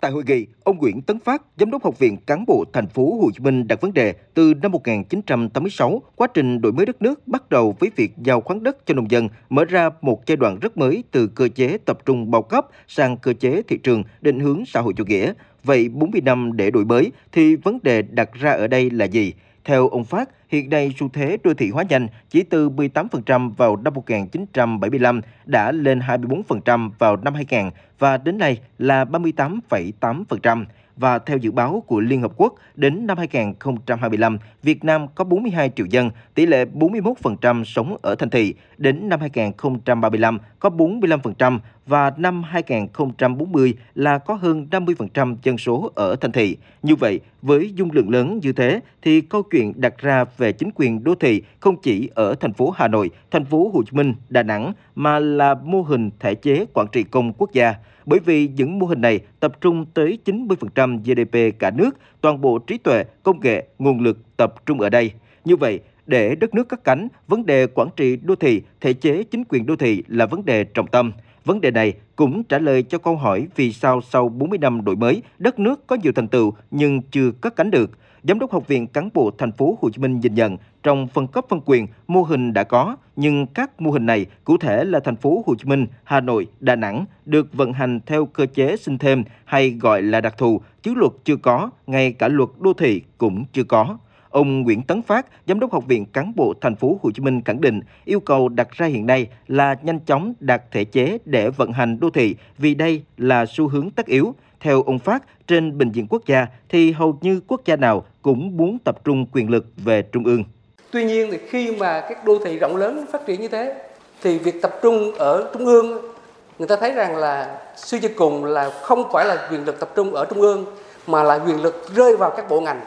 Tại hội nghị, ông Nguyễn Tấn Phát, Giám đốc Học viện Cán bộ Thành phố Hồ Chí Minh đặt vấn đề từ năm 1986, quá trình đổi mới đất nước bắt đầu với việc giao khoán đất cho nông dân, mở ra một giai đoạn rất mới từ cơ chế tập trung bao cấp sang cơ chế thị trường định hướng xã hội chủ nghĩa. Vậy 40 năm để đổi mới thì vấn đề đặt ra ở đây là gì? Theo ông Phát, hiện nay xu thế đô thị hóa nhanh chỉ từ 18% vào năm 1975 đã lên 24% vào năm 2000 và đến nay là 38,8% và theo dự báo của Liên Hợp Quốc, đến năm 2025, Việt Nam có 42 triệu dân, tỷ lệ 41% sống ở thành thị, đến năm 2035 có 45% và năm 2040 là có hơn 50% dân số ở thành thị. Như vậy, với dung lượng lớn như thế thì câu chuyện đặt ra về chính quyền đô thị không chỉ ở thành phố Hà Nội, thành phố Hồ Chí Minh, Đà Nẵng mà là mô hình thể chế quản trị công quốc gia. Bởi vì những mô hình này tập trung tới 90% GDP cả nước, toàn bộ trí tuệ, công nghệ, nguồn lực tập trung ở đây. Như vậy, để đất nước cất cánh, vấn đề quản trị đô thị, thể chế chính quyền đô thị là vấn đề trọng tâm. Vấn đề này cũng trả lời cho câu hỏi vì sao sau 40 năm đổi mới, đất nước có nhiều thành tựu nhưng chưa cất cánh được. Giám đốc Học viện Cán bộ Thành phố Hồ Chí Minh nhìn nhận, trong phân cấp phân quyền, mô hình đã có, nhưng các mô hình này, cụ thể là thành phố Hồ Chí Minh, Hà Nội, Đà Nẵng, được vận hành theo cơ chế sinh thêm hay gọi là đặc thù, chứ luật chưa có, ngay cả luật đô thị cũng chưa có. Ông Nguyễn Tấn Phát, Giám đốc Học viện Cán bộ Thành phố Hồ Chí Minh khẳng định yêu cầu đặt ra hiện nay là nhanh chóng đạt thể chế để vận hành đô thị vì đây là xu hướng tất yếu. Theo ông Phát, trên bình diện quốc gia thì hầu như quốc gia nào cũng muốn tập trung quyền lực về trung ương. Tuy nhiên thì khi mà các đô thị rộng lớn phát triển như thế thì việc tập trung ở trung ương người ta thấy rằng là suy cho cùng là không phải là quyền lực tập trung ở trung ương mà là quyền lực rơi vào các bộ ngành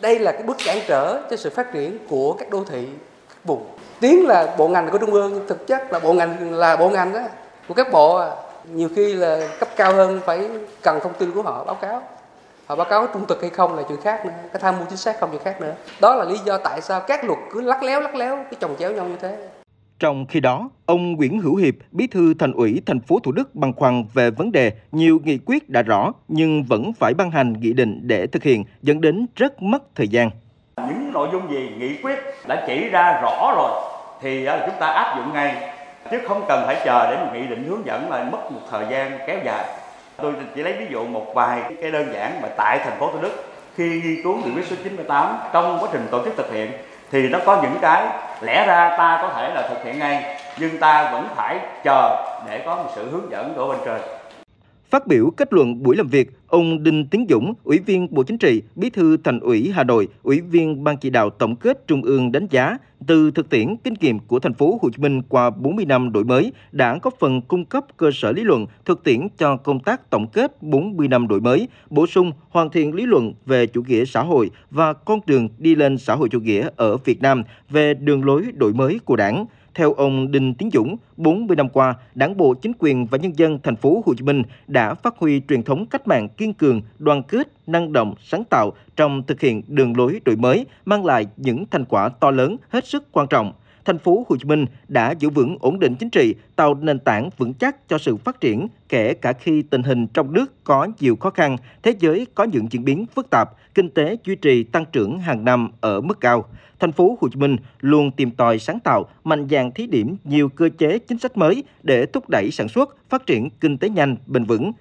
đây là cái bước cản trở cho sự phát triển của các đô thị các vùng. Tiếng là bộ ngành của trung ương, thực chất là bộ ngành, là bộ ngành đó, của các bộ à. nhiều khi là cấp cao hơn phải cần thông tin của họ, báo cáo. Họ báo cáo trung thực hay không là chuyện khác nữa cái tham mưu chính xác không chuyện khác nữa. Đó là lý do tại sao các luật cứ lắc léo lắc léo cái chồng chéo nhau như thế trong khi đó, ông Nguyễn Hữu Hiệp, bí thư thành ủy thành phố Thủ Đức băn khoăn về vấn đề nhiều nghị quyết đã rõ nhưng vẫn phải ban hành nghị định để thực hiện dẫn đến rất mất thời gian. Những nội dung gì nghị quyết đã chỉ ra rõ rồi thì ờ, chúng ta áp dụng ngay chứ không cần phải chờ để nghị định hướng dẫn mà mất một thời gian kéo dài. Tôi chỉ lấy ví dụ một vài cái đơn giản mà tại thành phố Thủ Đức khi nghiên cứu nghị quyết số 98 trong quá trình tổ chức thực hiện thì nó có những cái, lẽ ra ta có thể là thực hiện ngay, nhưng ta vẫn phải chờ để có một sự hướng dẫn của bên trên. Phát biểu kết luận buổi làm việc, ông Đinh Tiến Dũng, Ủy viên Bộ Chính trị, Bí thư Thành ủy Hà Nội, Ủy viên Ban chỉ đạo tổng kết Trung ương đánh giá từ thực tiễn kinh nghiệm của thành phố Hồ Chí Minh qua 40 năm đổi mới đã có phần cung cấp cơ sở lý luận thực tiễn cho công tác tổng kết 40 năm đổi mới, bổ sung hoàn thiện lý luận về chủ nghĩa xã hội và con đường đi lên xã hội chủ nghĩa ở Việt Nam về đường lối đổi mới của Đảng theo ông Đinh Tiến Dũng, 40 năm qua, Đảng bộ, chính quyền và nhân dân thành phố Hồ Chí Minh đã phát huy truyền thống cách mạng kiên cường, đoàn kết, năng động, sáng tạo trong thực hiện đường lối đổi mới, mang lại những thành quả to lớn hết sức quan trọng thành phố Hồ Chí Minh đã giữ vững ổn định chính trị, tạo nền tảng vững chắc cho sự phát triển, kể cả khi tình hình trong nước có nhiều khó khăn, thế giới có những diễn biến phức tạp, kinh tế duy trì tăng trưởng hàng năm ở mức cao. Thành phố Hồ Chí Minh luôn tìm tòi sáng tạo, mạnh dạn thí điểm nhiều cơ chế chính sách mới để thúc đẩy sản xuất, phát triển kinh tế nhanh, bền vững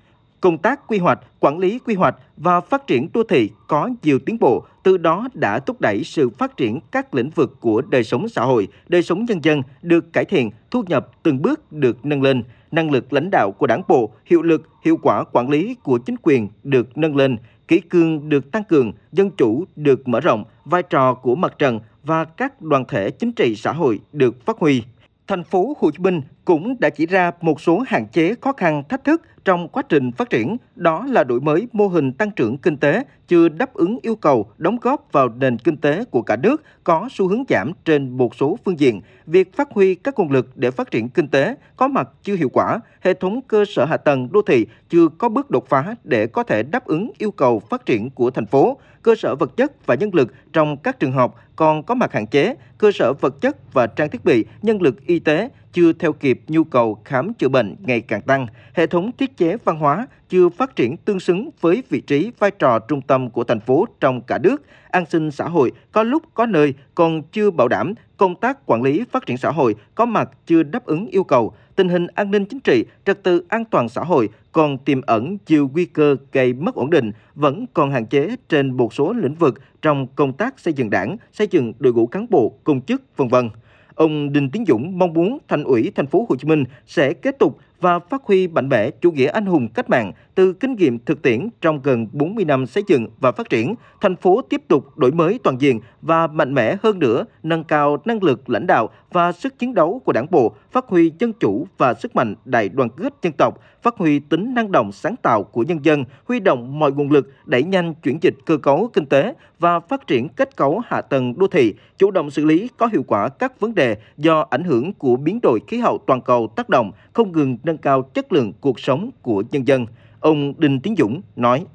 công tác quy hoạch, quản lý quy hoạch và phát triển đô thị có nhiều tiến bộ, từ đó đã thúc đẩy sự phát triển các lĩnh vực của đời sống xã hội, đời sống nhân dân được cải thiện, thu nhập từng bước được nâng lên, năng lực lãnh đạo của đảng bộ, hiệu lực, hiệu quả quản lý của chính quyền được nâng lên, kỷ cương được tăng cường, dân chủ được mở rộng, vai trò của mặt trận và các đoàn thể chính trị xã hội được phát huy. Thành phố Hồ Chí Minh cũng đã chỉ ra một số hạn chế khó khăn thách thức trong quá trình phát triển, đó là đổi mới mô hình tăng trưởng kinh tế chưa đáp ứng yêu cầu đóng góp vào nền kinh tế của cả nước có xu hướng giảm trên một số phương diện. Việc phát huy các nguồn lực để phát triển kinh tế có mặt chưa hiệu quả, hệ thống cơ sở hạ tầng đô thị chưa có bước đột phá để có thể đáp ứng yêu cầu phát triển của thành phố, cơ sở vật chất và nhân lực trong các trường học còn có mặt hạn chế, cơ sở vật chất và trang thiết bị, nhân lực y tế chưa theo kịp nhu cầu khám chữa bệnh ngày càng tăng, hệ thống thiết chế văn hóa chưa phát triển tương xứng với vị trí vai trò trung tâm của thành phố trong cả nước, an sinh xã hội có lúc có nơi còn chưa bảo đảm, công tác quản lý phát triển xã hội có mặt chưa đáp ứng yêu cầu, tình hình an ninh chính trị, trật tự an toàn xã hội còn tiềm ẩn nhiều nguy cơ gây mất ổn định, vẫn còn hạn chế trên một số lĩnh vực trong công tác xây dựng đảng, xây dựng đội ngũ cán bộ, công chức, vân vân. Ông Đinh Tiến Dũng mong muốn Thành ủy Thành phố Hồ Chí Minh sẽ kết tục và phát huy mạnh mẽ chủ nghĩa anh hùng cách mạng từ kinh nghiệm thực tiễn trong gần 40 năm xây dựng và phát triển, thành phố tiếp tục đổi mới toàn diện và mạnh mẽ hơn nữa, nâng cao năng lực lãnh đạo và sức chiến đấu của đảng bộ, phát huy dân chủ và sức mạnh đại đoàn kết dân tộc, phát huy tính năng động sáng tạo của nhân dân, huy động mọi nguồn lực đẩy nhanh chuyển dịch cơ cấu kinh tế và phát triển kết cấu hạ tầng đô thị, chủ động xử lý có hiệu quả các vấn đề do ảnh hưởng của biến đổi khí hậu toàn cầu tác động, không ngừng nâng cao chất lượng cuộc sống của nhân dân. Ông Đinh Tiến Dũng nói.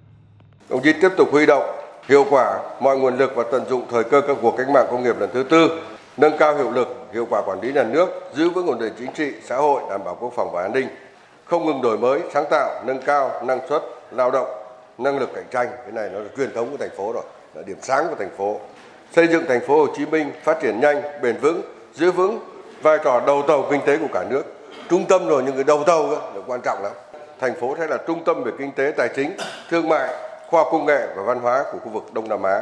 Đồng chí tiếp tục huy động hiệu quả mọi nguồn lực và tận dụng thời cơ các cuộc cách mạng công nghiệp lần thứ tư, nâng cao hiệu lực, hiệu quả quản lý nhà nước, giữ vững ổn định chính trị, xã hội, đảm bảo quốc phòng và an ninh, không ngừng đổi mới, sáng tạo, nâng cao năng suất lao động, năng lực cạnh tranh. Cái này nó là truyền thống của thành phố rồi, là điểm sáng của thành phố. Xây dựng thành phố Hồ Chí Minh phát triển nhanh, bền vững, giữ vững vai trò đầu tàu kinh tế của cả nước. Trung tâm rồi những cái đầu tàu đó là quan trọng lắm. Thành phố sẽ là trung tâm về kinh tế, tài chính, thương mại, khoa học công nghệ và văn hóa của khu vực Đông Nam Á.